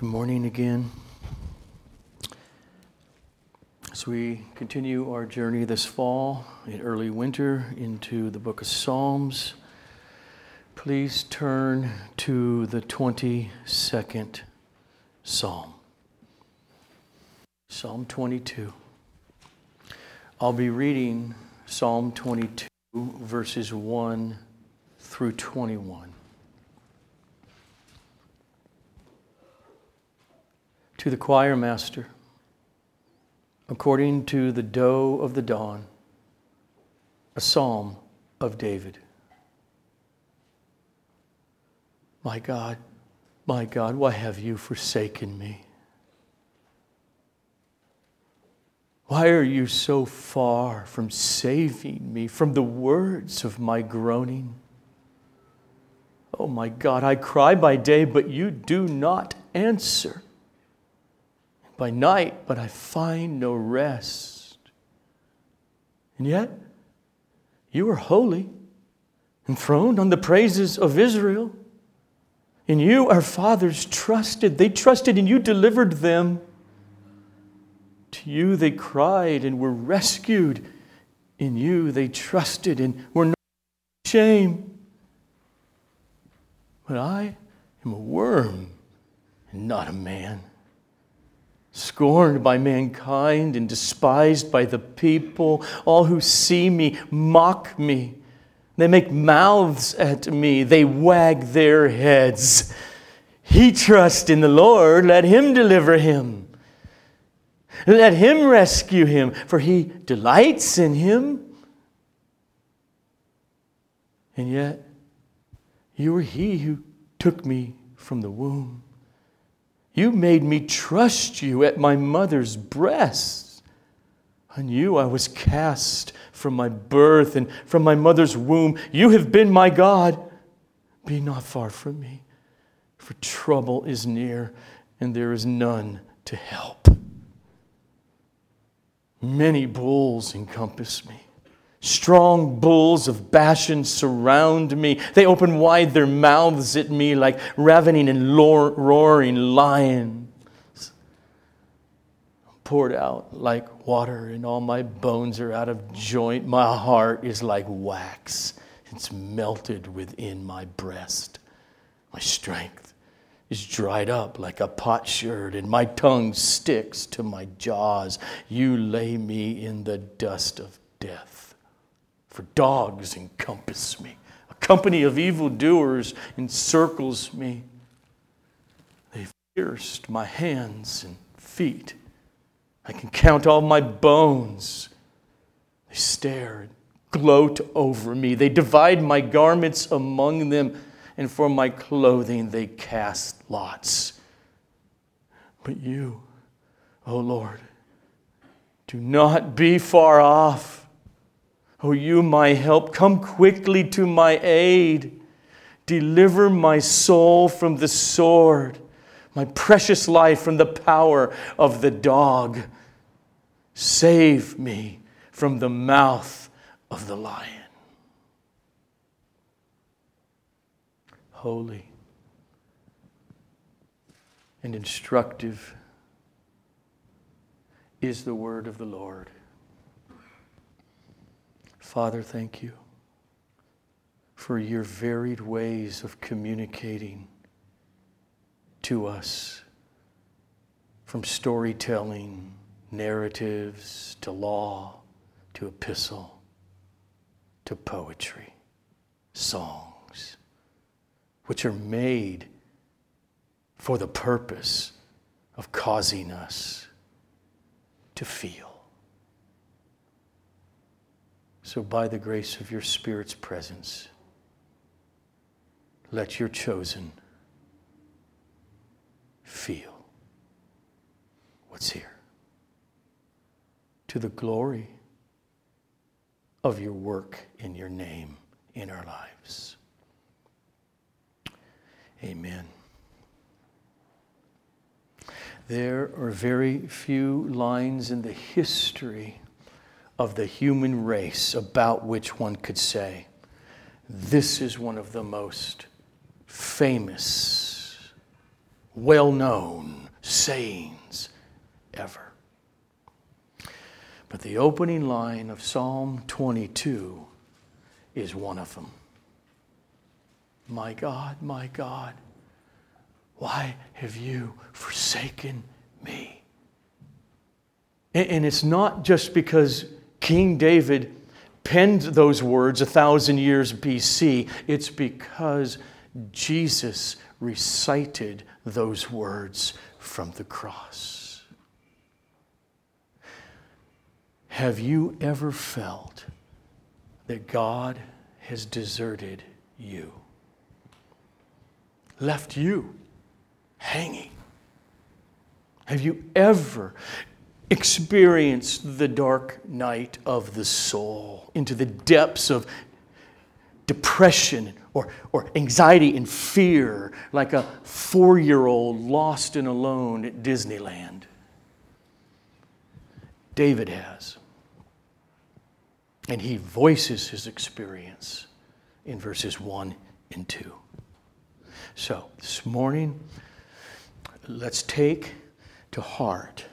Good morning again. As we continue our journey this fall in early winter into the book of Psalms, please turn to the 22nd Psalm. Psalm 22. I'll be reading Psalm 22, verses 1 through 21. To the choir master, according to the doe of the dawn, a psalm of David. My God, my God, why have you forsaken me? Why are you so far from saving me from the words of my groaning? Oh my God, I cry by day, but you do not answer by night, but I find no rest. And yet, you are holy, enthroned on the praises of Israel. In you, our fathers trusted. They trusted and you delivered them. To you, they cried and were rescued. In you, they trusted and were not ashamed. But I am a worm and not a man scorned by mankind and despised by the people. All who see me mock me. They make mouths at me, they wag their heads. He trusts in the Lord, let him deliver him. Let him rescue him, for he delights in him. And yet, you were he who took me from the womb. You made me trust you at my mother's breast. On you I was cast from my birth and from my mother's womb. You have been my God. Be not far from me, for trouble is near and there is none to help. Many bulls encompass me. Strong bulls of Bashan surround me. They open wide their mouths at me like ravening and roaring lions. I'm poured out like water, and all my bones are out of joint. My heart is like wax, it's melted within my breast. My strength is dried up like a potsherd, and my tongue sticks to my jaws. You lay me in the dust of death for dogs encompass me. A company of evildoers encircles me. They pierced my hands and feet. I can count all my bones. They stare and gloat over me. They divide my garments among them, and for my clothing they cast lots. But you, O oh Lord, do not be far off. O oh, you, my help, come quickly to my aid. Deliver my soul from the sword, my precious life from the power of the dog. Save me from the mouth of the lion. Holy and instructive is the word of the Lord. Father, thank you for your varied ways of communicating to us from storytelling, narratives, to law, to epistle, to poetry, songs, which are made for the purpose of causing us to feel. So, by the grace of your Spirit's presence, let your chosen feel what's here to the glory of your work in your name in our lives. Amen. There are very few lines in the history of the human race about which one could say, this is one of the most famous well known sayings ever. But the opening line of Psalm 22 is one of them. My God, my God, why have you forsaken me? And it's not just because King David penned those words a thousand years BC, it's because Jesus recited those words from the cross. Have you ever felt that God has deserted you? Left you hanging? Have you ever experienced the dark night of the soul into the depths of depression or, or anxiety and fear like a four year old lost and alone at Disneyland? David has. And he voices his experience in verses 1 and 2. So, this morning, let's take to heart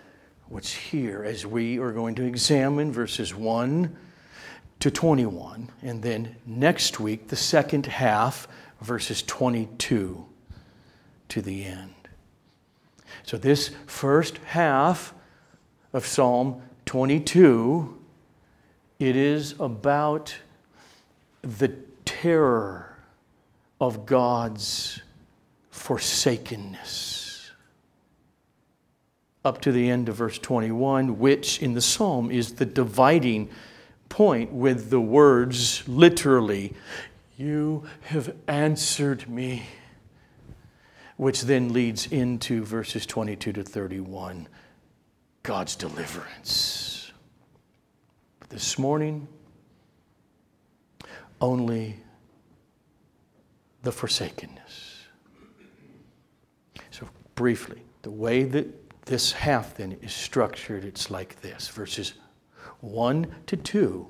what's here as we are going to examine verses 1 to 21, and then next week, the second half, verses 22 to the end. So, this first half of Psalm 22, it is about the terror of God's forsakenness up to the end of verse 21, which in the psalm is the dividing point with the words literally, You have answered me, which then leads into verses 22 to 31, God's deliverance. But this morning, only the forsakenness. So, briefly, the way that this half then is structured, it's like this verses 1 to 2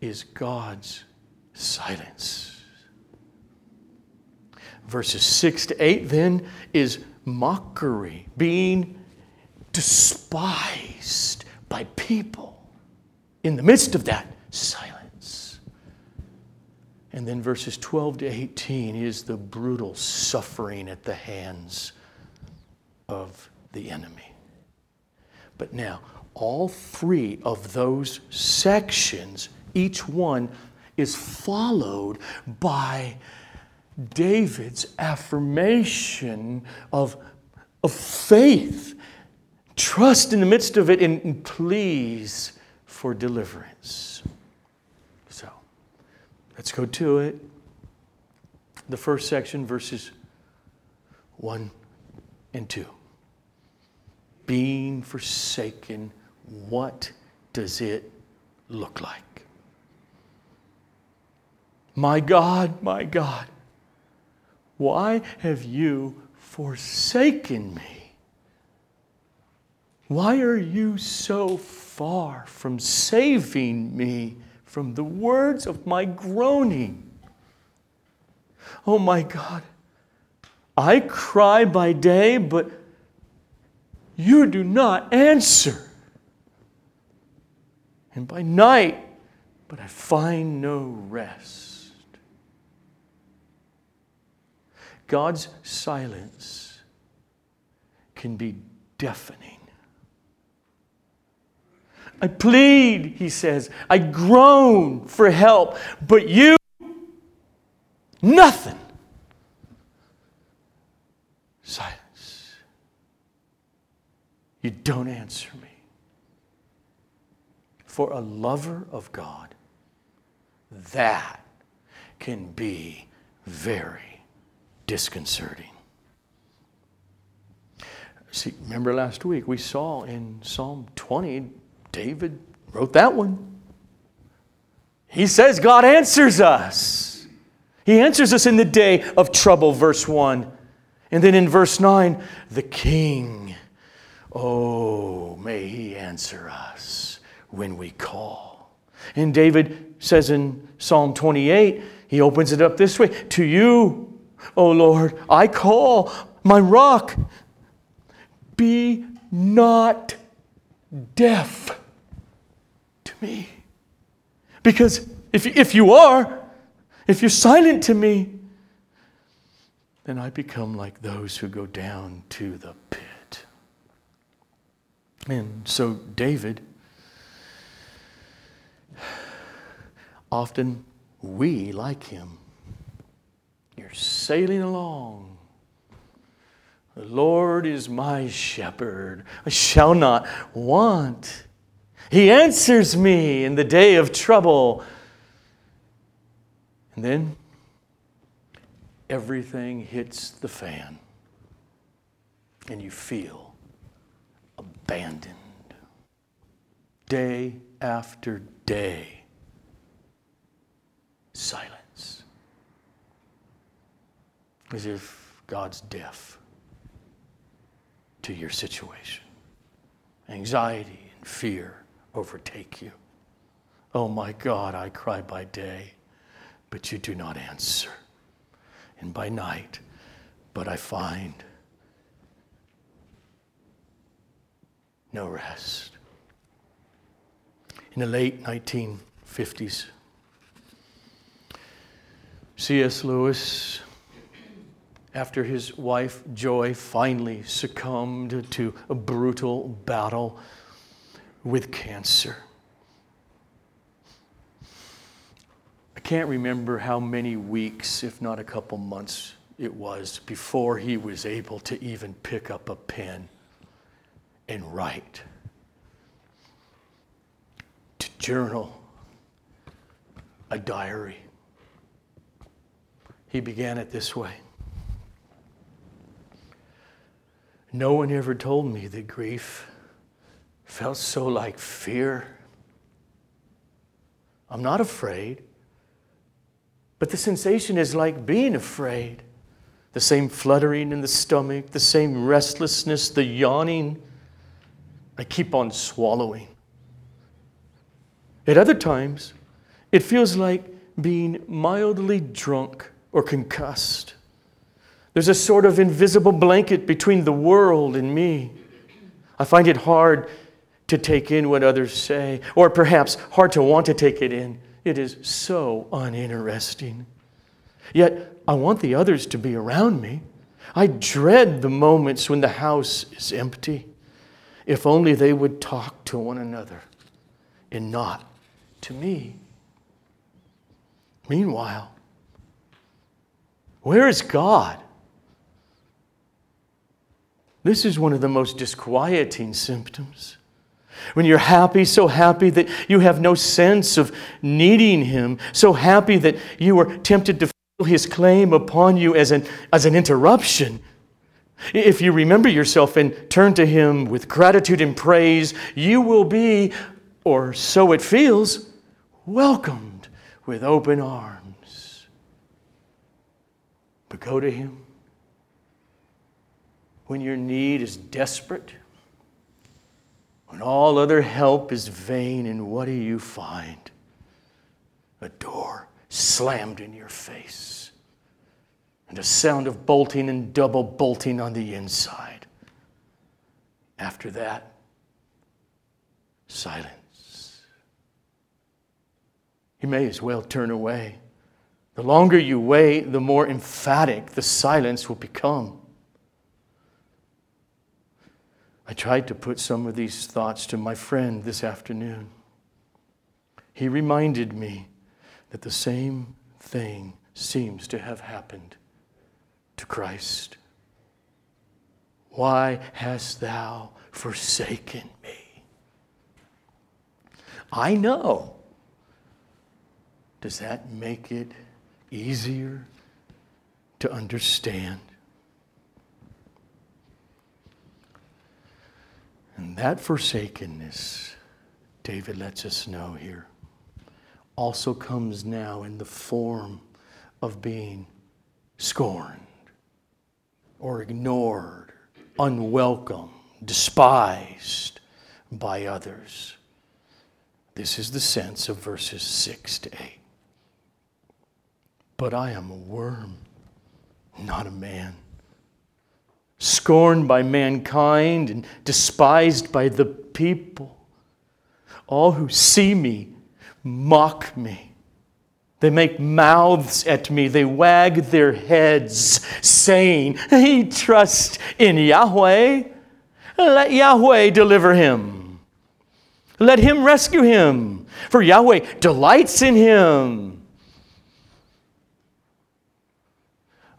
is God's silence. Verses 6 to 8 then is mockery, being despised by people in the midst of that silence. And then verses 12 to 18 is the brutal suffering at the hands of the enemy. But now, all three of those sections, each one is followed by David's affirmation of, of faith, trust in the midst of it, and pleas for deliverance. So, let's go to it. The first section, verses 1 and 2 being forsaken, what does it look like? My God, my God, why have you forsaken me? Why are you so far from saving me from the words of my groaning? Oh my God, I cry by day, but you do not answer. And by night, but I find no rest. God's silence can be deafening. I plead, he says, I groan for help, but you, nothing. Silence. You don't answer me. For a lover of God, that can be very disconcerting. See, remember last week we saw in Psalm 20, David wrote that one. He says God answers us. He answers us in the day of trouble, verse 1. And then in verse 9, the king Oh, may he answer us when we call. And David says in Psalm 28, he opens it up this way To you O Lord, I call my rock. Be not deaf to me. Because if, if you are, if you're silent to me, then I become like those who go down to the pit. And so David, often we, like him, you're sailing along. The Lord is my shepherd. I shall not want. He answers me in the day of trouble. And then everything hits the fan, and you feel abandoned. Day after day, silence. As if God's deaf to your situation. Anxiety and fear overtake you. Oh my God, I cry by day, but you do not answer. And by night, but I find no rest. In the late 1950s, C.S. Lewis, after his wife Joy finally succumbed to a brutal battle with cancer. I can't remember how many weeks, if not a couple months, it was before he was able to even pick up a pen and write, to journal, a diary. He began it this way. No one ever told me that grief felt so like fear. I'm not afraid, but the sensation is like being afraid. The same fluttering in the stomach, the same restlessness, the yawning. I keep on swallowing. At other times, it feels like being mildly drunk or concussed. There's a sort of invisible blanket between the world and me. I find it hard to take in what others say, or perhaps hard to want to take it in. It is so uninteresting. Yet, I want the others to be around me. I dread the moments when the house is empty. If only they would talk to one another and not to me. Meanwhile, where is God? This is one of the most disquieting symptoms. When you're happy, so happy that you have no sense of needing Him, so happy that you are tempted to feel His claim upon you as an, as an interruption. If you remember yourself and turn to Him with gratitude and praise, you will be, or so it feels, welcomed with open arms. But go to Him when your need is desperate when all other help is vain, and what do you find? A door slammed in your face, and a sound of bolting and double bolting on the inside. After that, silence. You may as well turn away. The longer you wait, the more emphatic the silence will become. I tried to put some of these thoughts to my friend this afternoon. He reminded me that the same thing seems to have happened to Christ. Why hast thou forsaken me? I know. Does that make it easier to understand? And that forsakenness, David lets us know here, also comes now in the form of being scorned or ignored, unwelcome, despised by others. This is the sense of verses 6 to 8. But I am a worm not a man. Scorned by mankind and despised by the people. All who see me mock me. They make mouths at me. They wag their heads, saying, He trusts in Yahweh. Let Yahweh deliver him. Let him rescue him, for Yahweh delights in him.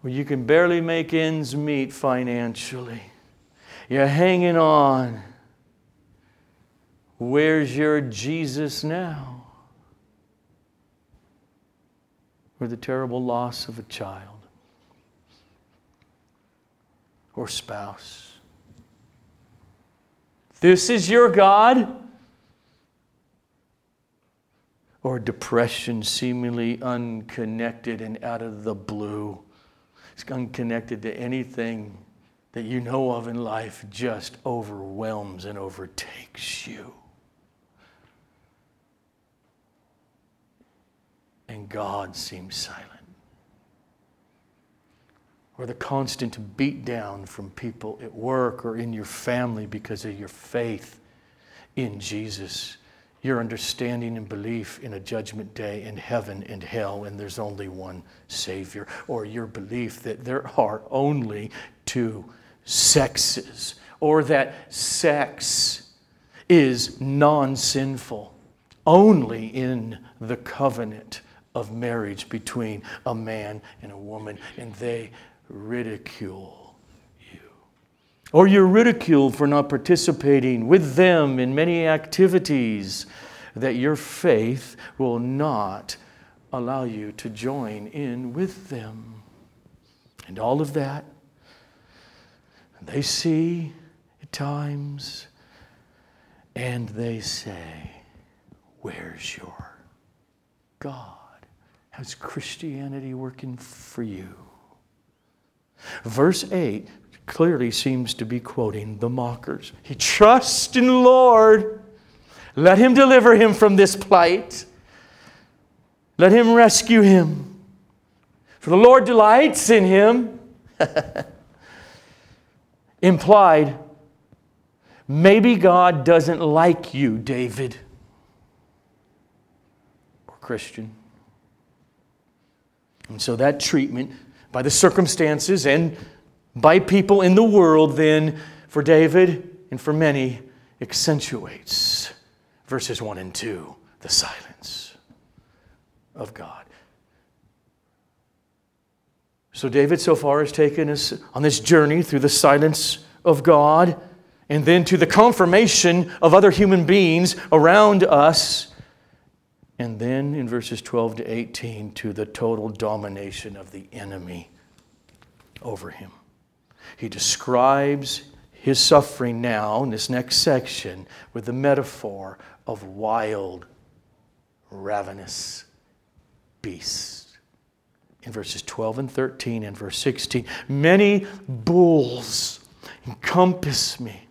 Well, you can barely make ends meet financially. You're hanging on. Where's your Jesus now? Or the terrible loss of a child or spouse. This is your God? Or depression seemingly unconnected and out of the blue. It's unconnected to anything that you know of in life, just overwhelms and overtakes you. And God seems silent. Or the constant beat down from people at work or in your family because of your faith in Jesus. Your understanding and belief in a judgment day in heaven and hell and there's only one Savior, or your belief that there are only two sexes, or that sex is non sinful only in the covenant of marriage between a man and a woman, and they ridicule you. Or you're ridiculed for not participating with them in many activities that your faith will not allow you to join in with them. And all of that, they see at times and they say, Where's your God? How's Christianity working for you? Verse 8 clearly seems to be quoting the mockers. He trusts in the Lord let him deliver him from this plight. Let him rescue him. For the Lord delights in him. Implied, maybe God doesn't like you, David or Christian. And so that treatment by the circumstances and by people in the world, then, for David and for many, accentuates verses 1 and 2, the silence of God. So, David so far has taken us on this journey through the silence of God and then to the confirmation of other human beings around us. And then in verses 12 to 18, to the total domination of the enemy over him. He describes his suffering now in this next section with the metaphor of wild, ravenous beasts. In verses 12 and 13 and verse 16, many bulls encompass me.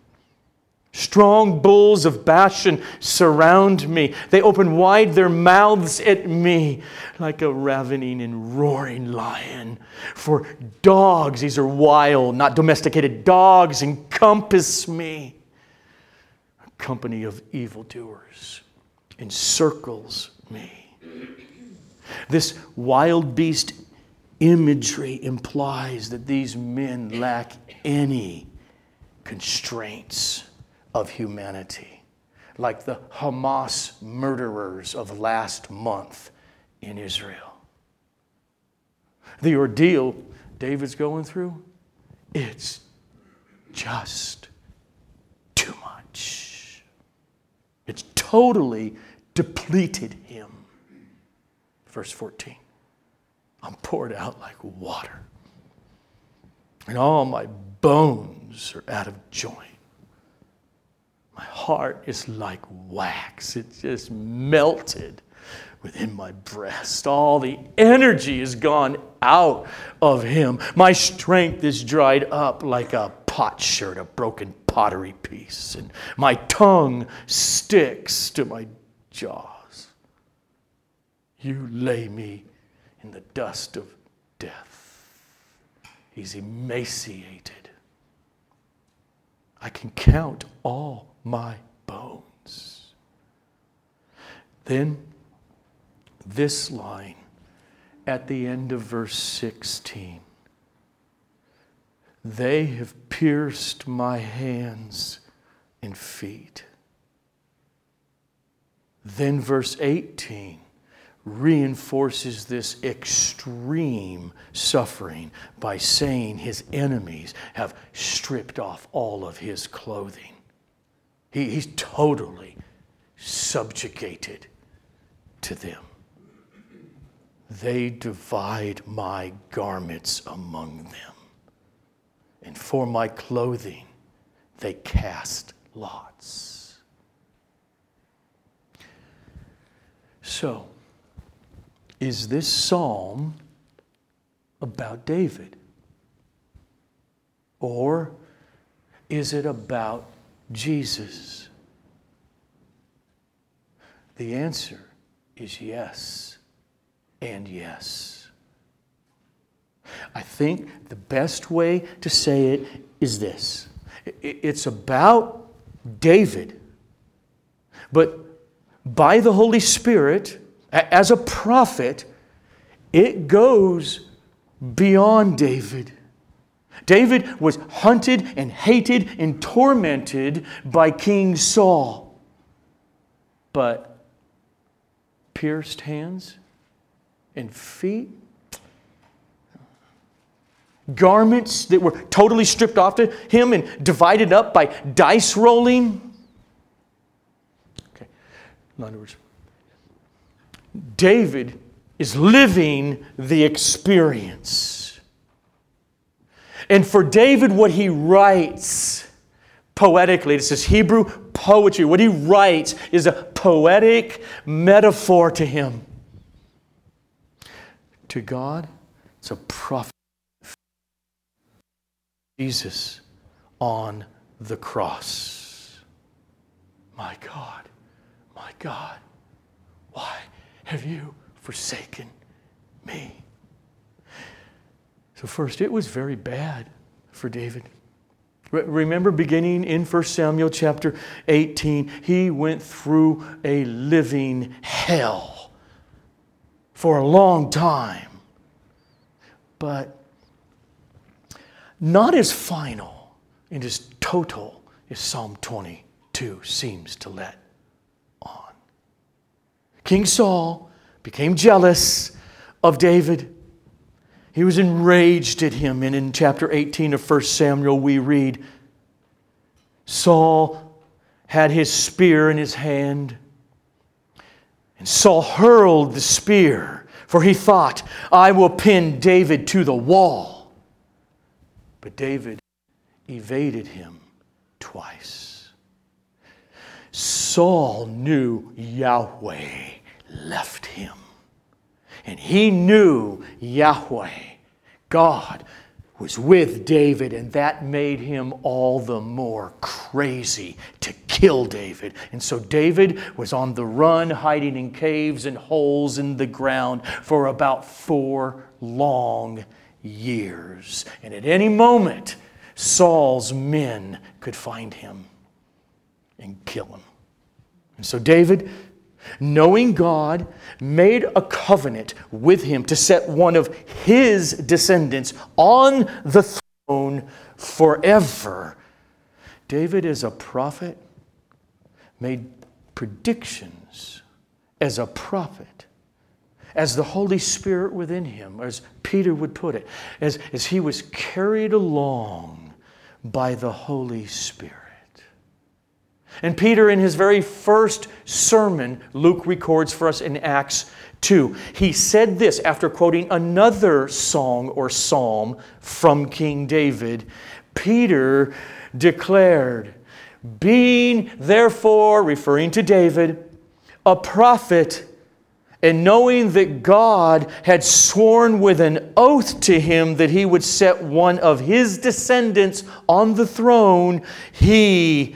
Strong bulls of Bashan surround me. They open wide their mouths at me like a ravening and roaring lion. For dogs, these are wild, not domesticated dogs, encompass me A company of evildoers encircles me. This wild beast imagery implies that these men lack any constraints of humanity, like the Hamas murderers of last month in Israel. The ordeal David's going through, it's just too much. It's totally depleted him. Verse 14 I'm poured out like water, and all my bones are out of joint. My heart is like wax, it just melted within my breast. All the energy is gone out of him. My strength is dried up like a potsherd, a broken pottery piece, and my tongue sticks to my jaws. You lay me in the dust of death. He's emaciated. I can count all my bones. Then, this line at the end of verse 16 They have pierced my hands and feet. Then, verse 18 reinforces this extreme suffering by saying his enemies have stripped off all of his clothing. He, he's totally subjugated to them. They divide my garments among them, and for my clothing they cast lots. So, is this psalm about David? Or is it about Jesus? The answer is yes and yes. I think the best way to say it is this it's about David, but by the Holy Spirit, as a prophet, it goes beyond David. David was hunted and hated and tormented by King Saul. But pierced hands and feet, garments that were totally stripped off to him and divided up by dice rolling. Okay, in other words, David is living the experience. And for David, what he writes poetically, this is Hebrew poetry. What he writes is a poetic metaphor to him. To God, it's a prophet. Jesus on the cross. My God, my God, why have you forsaken me? So, first, it was very bad for David. Remember, beginning in 1 Samuel chapter 18, he went through a living hell for a long time. But not as final and as total as Psalm 22 seems to let on. King Saul became jealous of David. He was enraged at him. And in chapter 18 of 1 Samuel, we read Saul had his spear in his hand. And Saul hurled the spear, for he thought, I will pin David to the wall. But David evaded him twice. Saul knew Yahweh left him. And he knew Yahweh, God, was with David, and that made him all the more crazy to kill David. And so David was on the run, hiding in caves and holes in the ground for about four long years. And at any moment, Saul's men could find him and kill him. And so David knowing God, made a covenant with him to set one of his descendants on the throne forever. David, as a prophet, made predictions as a prophet, as the Holy Spirit within him, as Peter would put it, as, as he was carried along by the Holy Spirit. And Peter, in his very first sermon, Luke records for us in Acts 2, he said this after quoting another song or psalm from King David. Peter declared, Being therefore, referring to David, a prophet, and knowing that God had sworn with an oath to him that he would set one of his descendants on the throne, he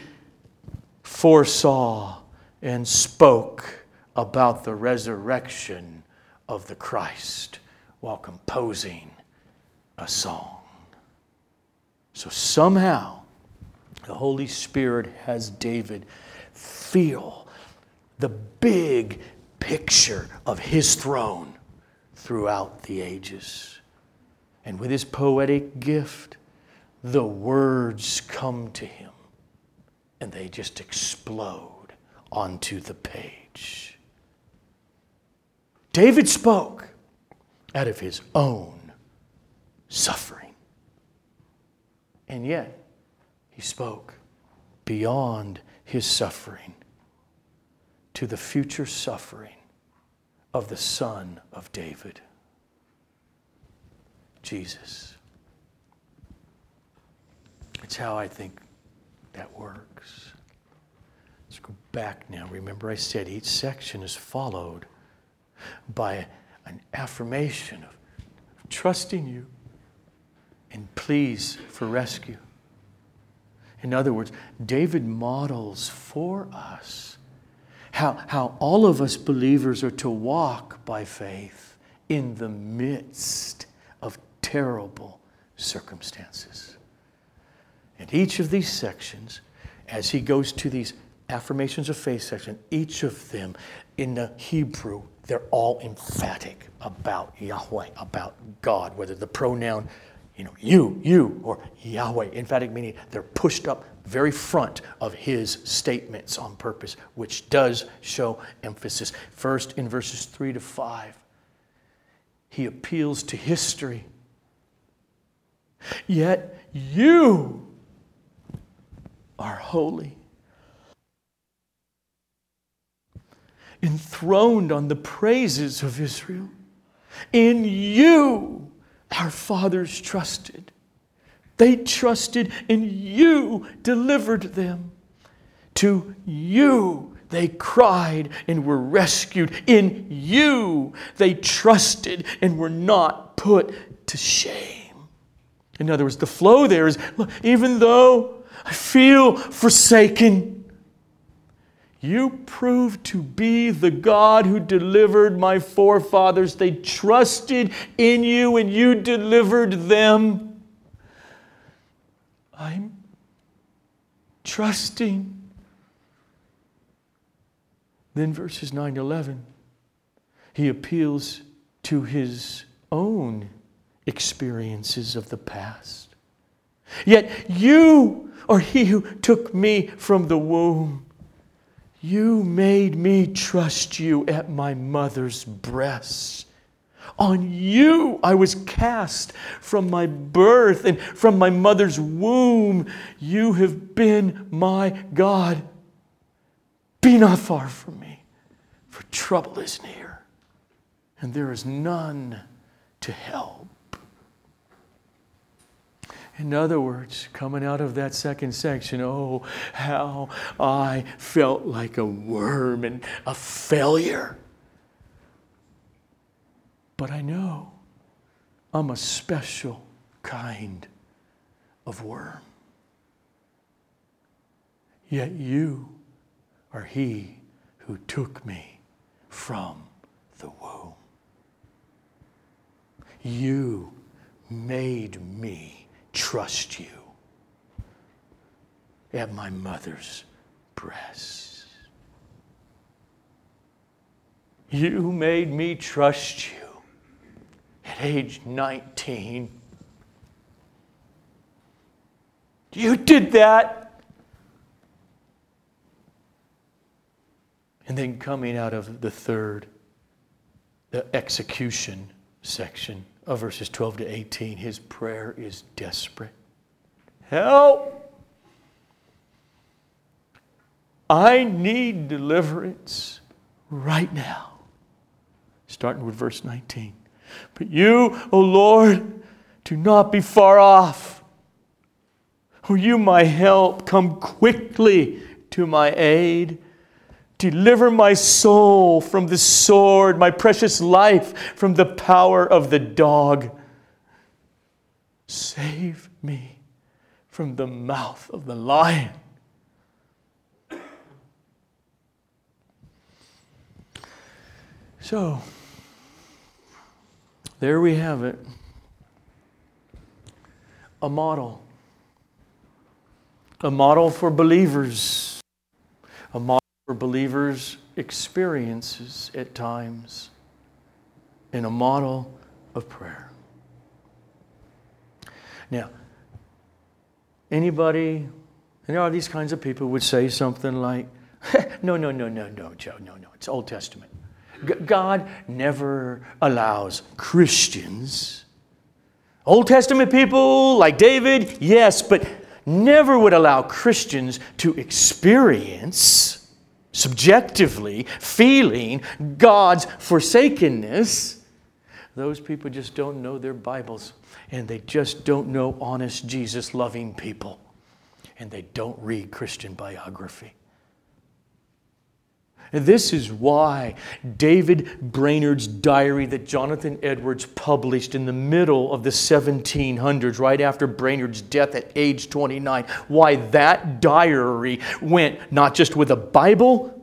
foresaw and spoke about the resurrection of the Christ while composing a song. So somehow, the Holy Spirit has David feel the big picture of his throne throughout the ages. And with his poetic gift, the words come to him and they just explode onto the page. David spoke out of his own suffering. And yet, he spoke beyond his suffering to the future suffering of the Son of David, Jesus. It's how I think that works. Let's go back now. Remember, I said each section is followed by an affirmation of trusting you and pleas for rescue. In other words, David models for us how, how all of us believers are to walk by faith in the midst of terrible circumstances. And each of these sections, as he goes to these affirmations of faith section, each of them in the Hebrew, they're all emphatic about Yahweh, about God, whether the pronoun, you know, you, you, or Yahweh, emphatic meaning they're pushed up very front of his statements on purpose, which does show emphasis. First, in verses 3 to 5, he appeals to history. Yet you are holy. Enthroned on the praises of Israel. In you, our fathers trusted. They trusted and you delivered them. To you they cried and were rescued. In you they trusted and were not put to shame. In other words, the flow there is even though I feel forsaken, you proved to be the God who delivered my forefathers. They trusted in you and you delivered them. I'm trusting. Then verses 9 to 11, he appeals to his own experiences of the past. Yet you are he who took me from the womb. You made me trust you at my mother's breast. On you I was cast from my birth and from my mother's womb. You have been my God. Be not far from me, for trouble is near, and there is none to help. In other words, coming out of that second section, oh, how I felt like a worm and a failure. But I know I'm a special kind of worm. Yet you are he who took me from the womb. You made me trust you at my mother's breast. You made me trust you at age 19. You did that. And then coming out of the third, the execution section of verses 12 to 18, his prayer is desperate. Help! I need deliverance right now. Starting with verse 19. But you, O oh Lord, do not be far off. O you, my help, come quickly to my aid. Deliver my soul from the sword, my precious life from the power of the dog. Save me from the mouth of the lion. So, there we have it a model a model for believers, a model for believers' experiences at times, in a model of prayer. Now, anybody, and are these kinds of people would say something like, no, no, no, no, no, Joe, no, no, it's Old Testament. God never allows Christians, Old Testament people like David, yes, but never would allow Christians to experience subjectively feeling God's forsakenness. Those people just don't know their Bibles and they just don't know honest Jesus loving people and they don't read Christian biography. This is why David Brainerd's diary that Jonathan Edwards published in the middle of the 1700s, right after Brainerd's death at age 29, why that diary went not just with a Bible,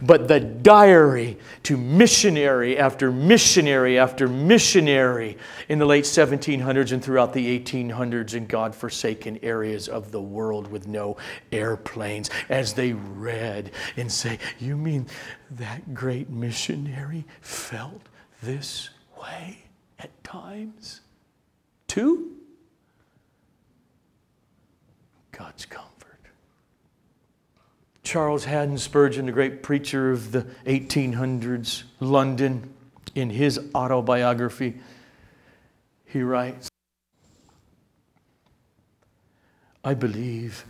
but the diary to missionary after missionary after missionary in the late 1700s and throughout the 1800s in God forsaken areas of the world with no airplanes as they read and say, You mean that great missionary felt this way at times too? God's come. Charles Haddon Spurgeon, the great preacher of the 1800s, London, in his autobiography, he writes I believe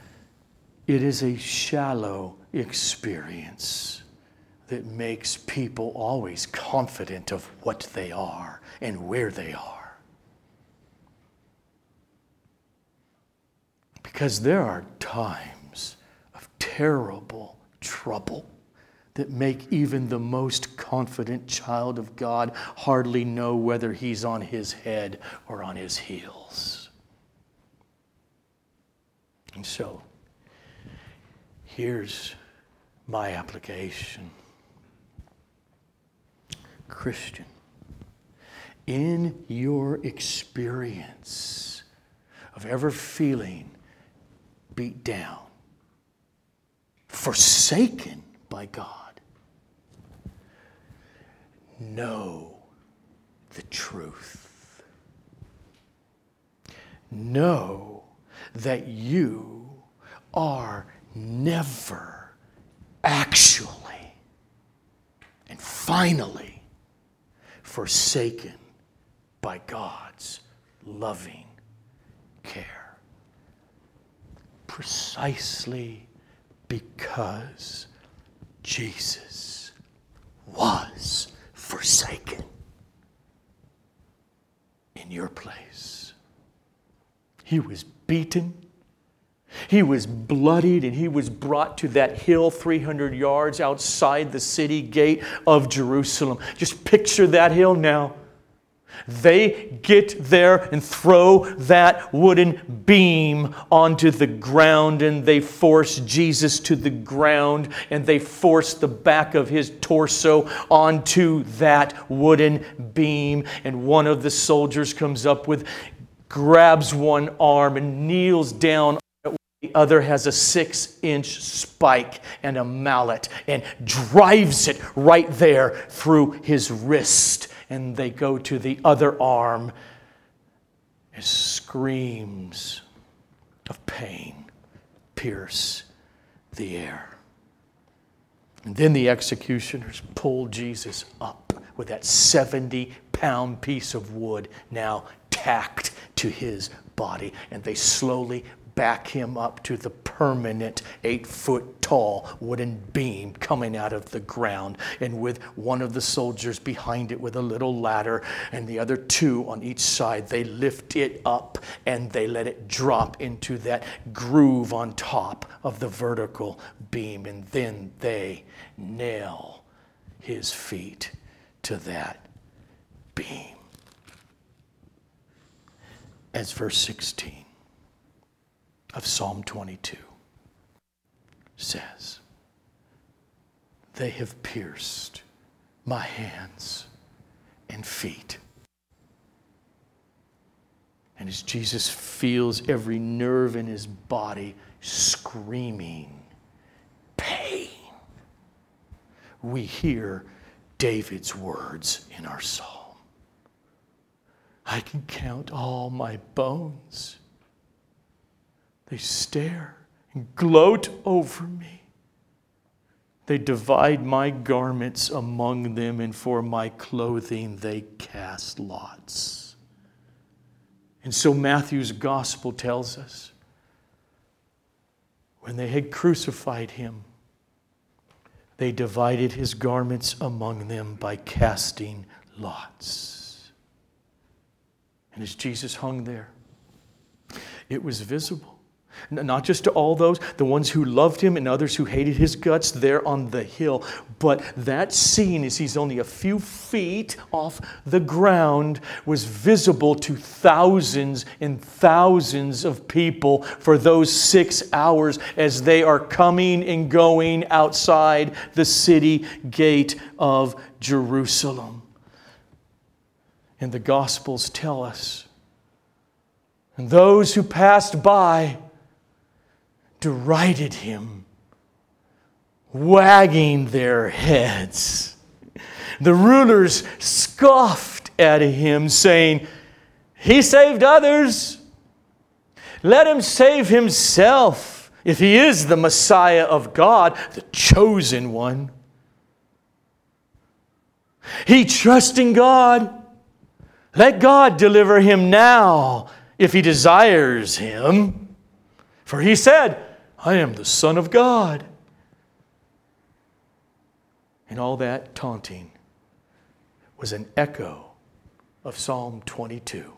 it is a shallow experience that makes people always confident of what they are and where they are. Because there are times terrible trouble that make even the most confident child of God hardly know whether he's on his head or on his heels. And so, here's my application Christian, in your experience of ever feeling beat down, forsaken by God. Know the truth. Know that you are never actually and finally forsaken by God's loving care. Precisely because Jesus was forsaken in your place. He was beaten. He was bloodied and he was brought to that hill 300 yards outside the city gate of Jerusalem. Just picture that hill now. They get there and throw that wooden beam onto the ground, and they force Jesus to the ground, and they force the back of his torso onto that wooden beam. And one of the soldiers comes up with, grabs one arm, and kneels down the other has a six inch spike and a mallet and drives it right there through his wrist and they go to the other arm. As screams of pain pierce the air. And then the executioners pull Jesus up with that 70 pound piece of wood now tacked to his body, and they slowly back him up to the permanent eight foot tall wooden beam coming out of the ground, and with one of the soldiers behind it with a little ladder, and the other two on each side, they lift it up and they let it drop into that groove on top of the vertical beam, and then they nail his feet to that beam. As verse 16 of Psalm 22 says, They have pierced my hands and feet And as Jesus feels every nerve in his body screaming pain, we hear David's words in our psalm. I can count all my bones. They stare and gloat over me. They divide my garments among them, and for my clothing they cast lots. And so Matthew's gospel tells us when they had crucified him, they divided his garments among them by casting lots. And as Jesus hung there, it was visible not just to all those, the ones who loved him and others who hated his guts there on the hill, but that scene, as he's only a few feet off the ground, was visible to thousands and thousands of people for those six hours as they are coming and going outside the city gate of Jerusalem. And the Gospels tell us, and those who passed by, derided him, wagging their heads. The rulers scoffed at him, saying, He saved others. Let him save himself if he is the Messiah of God, the chosen one. He trusts in God. Let God deliver him now if he desires him. For he said, I am the Son of God. And all that taunting was an echo of Psalm 22,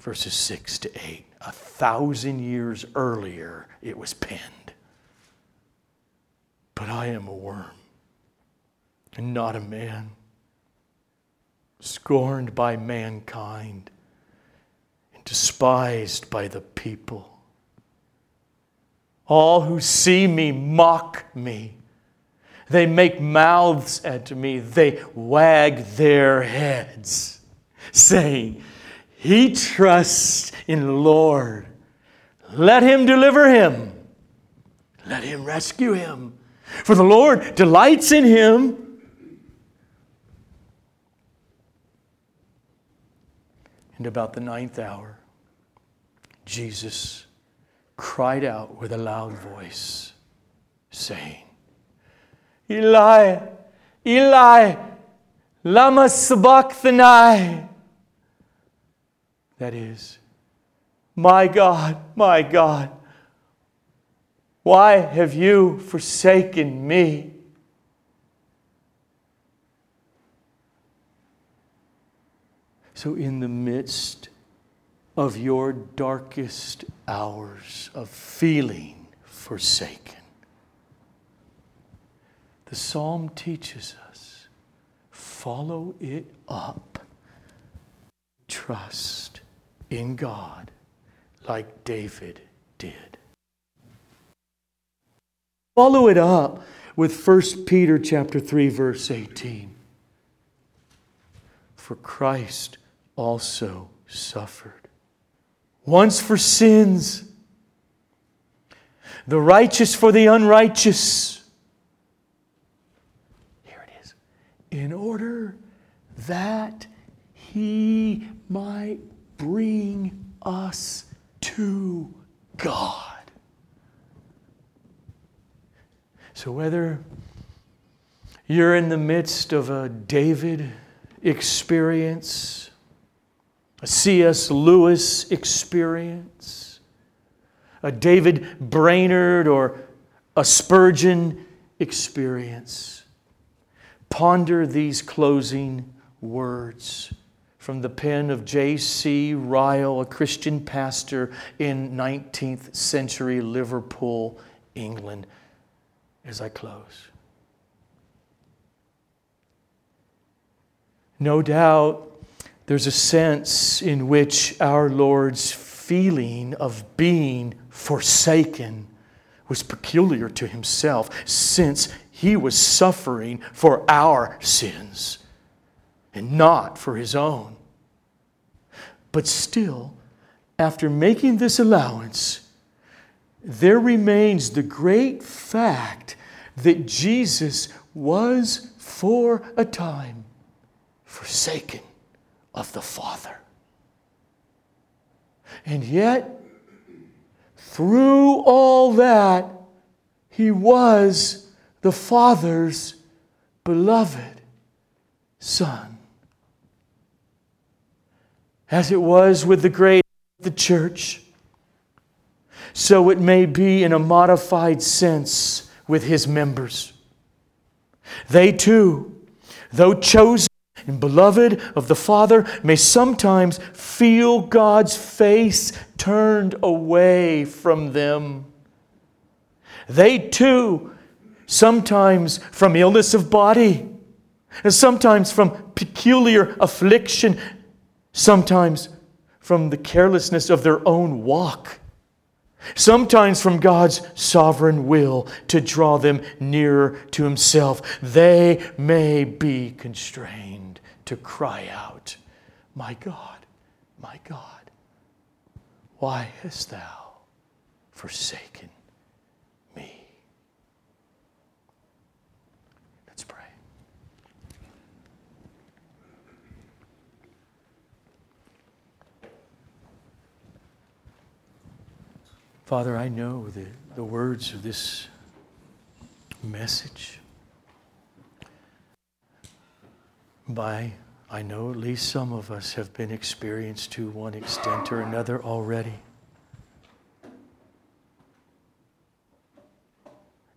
verses 6 to 8. A thousand years earlier, it was penned. But I am a worm and not a man, scorned by mankind and despised by the people. All who see me mock me. They make mouths at me. They wag their heads, saying, He trusts in the Lord. Let him deliver him. Let him rescue him. For the Lord delights in him. And about the ninth hour, Jesus cried out with a loud voice, saying, Eli, Eli, lama sabachthani. That is, my God, my God, why have you forsaken me? So, in the midst of your darkest hours of feeling forsaken. The psalm teaches us follow it up. Trust in God like David did. Follow it up with 1 Peter chapter 3 verse 18. For Christ also suffered once for sins, the righteous for the unrighteous. Here it is. In order that he might bring us to God. So, whether you're in the midst of a David experience, a C.S. Lewis experience, a David Brainerd or a Spurgeon experience. Ponder these closing words from the pen of J.C. Ryle, a Christian pastor in 19th century Liverpool, England, as I close. No doubt there's a sense in which our Lord's feeling of being forsaken was peculiar to himself since he was suffering for our sins and not for his own. But still, after making this allowance, there remains the great fact that Jesus was for a time forsaken of the Father. And yet, through all that, he was the Father's beloved Son. As it was with the great the church, so it may be in a modified sense with his members. They too, though chosen and beloved of the Father, may sometimes feel God's face turned away from them. They too, sometimes from illness of body, and sometimes from peculiar affliction, sometimes from the carelessness of their own walk sometimes from God's sovereign will to draw them nearer to Himself, they may be constrained to cry out, My God, my God, why hast thou forsaken me? Let's pray. Father, I know the, the words of this message. By, I know at least some of us have been experienced to one extent or another already.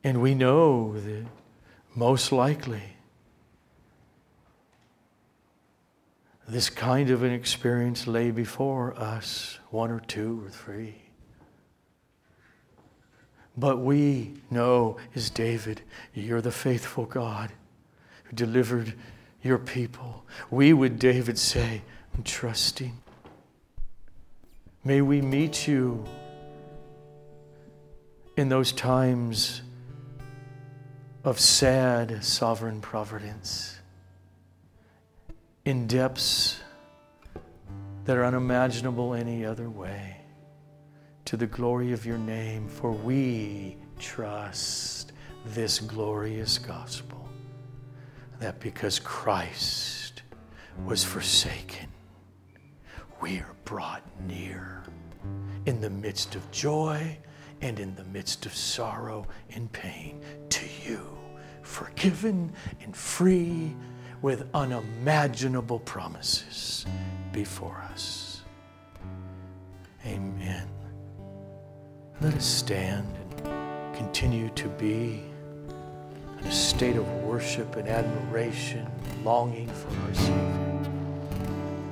And we know that most likely this kind of an experience lay before us, one or two or three. But we know, as David, you're the faithful God who delivered your people. We would, David say, I'm trusting. May we meet you in those times of sad sovereign providence, in depths that are unimaginable any other way to the glory of your name, for we trust this glorious gospel that because Christ was forsaken, we are brought near in the midst of joy and in the midst of sorrow and pain to you, forgiven and free with unimaginable promises before us. Amen. Let us stand and continue to be a state of worship and admiration, longing for our Savior.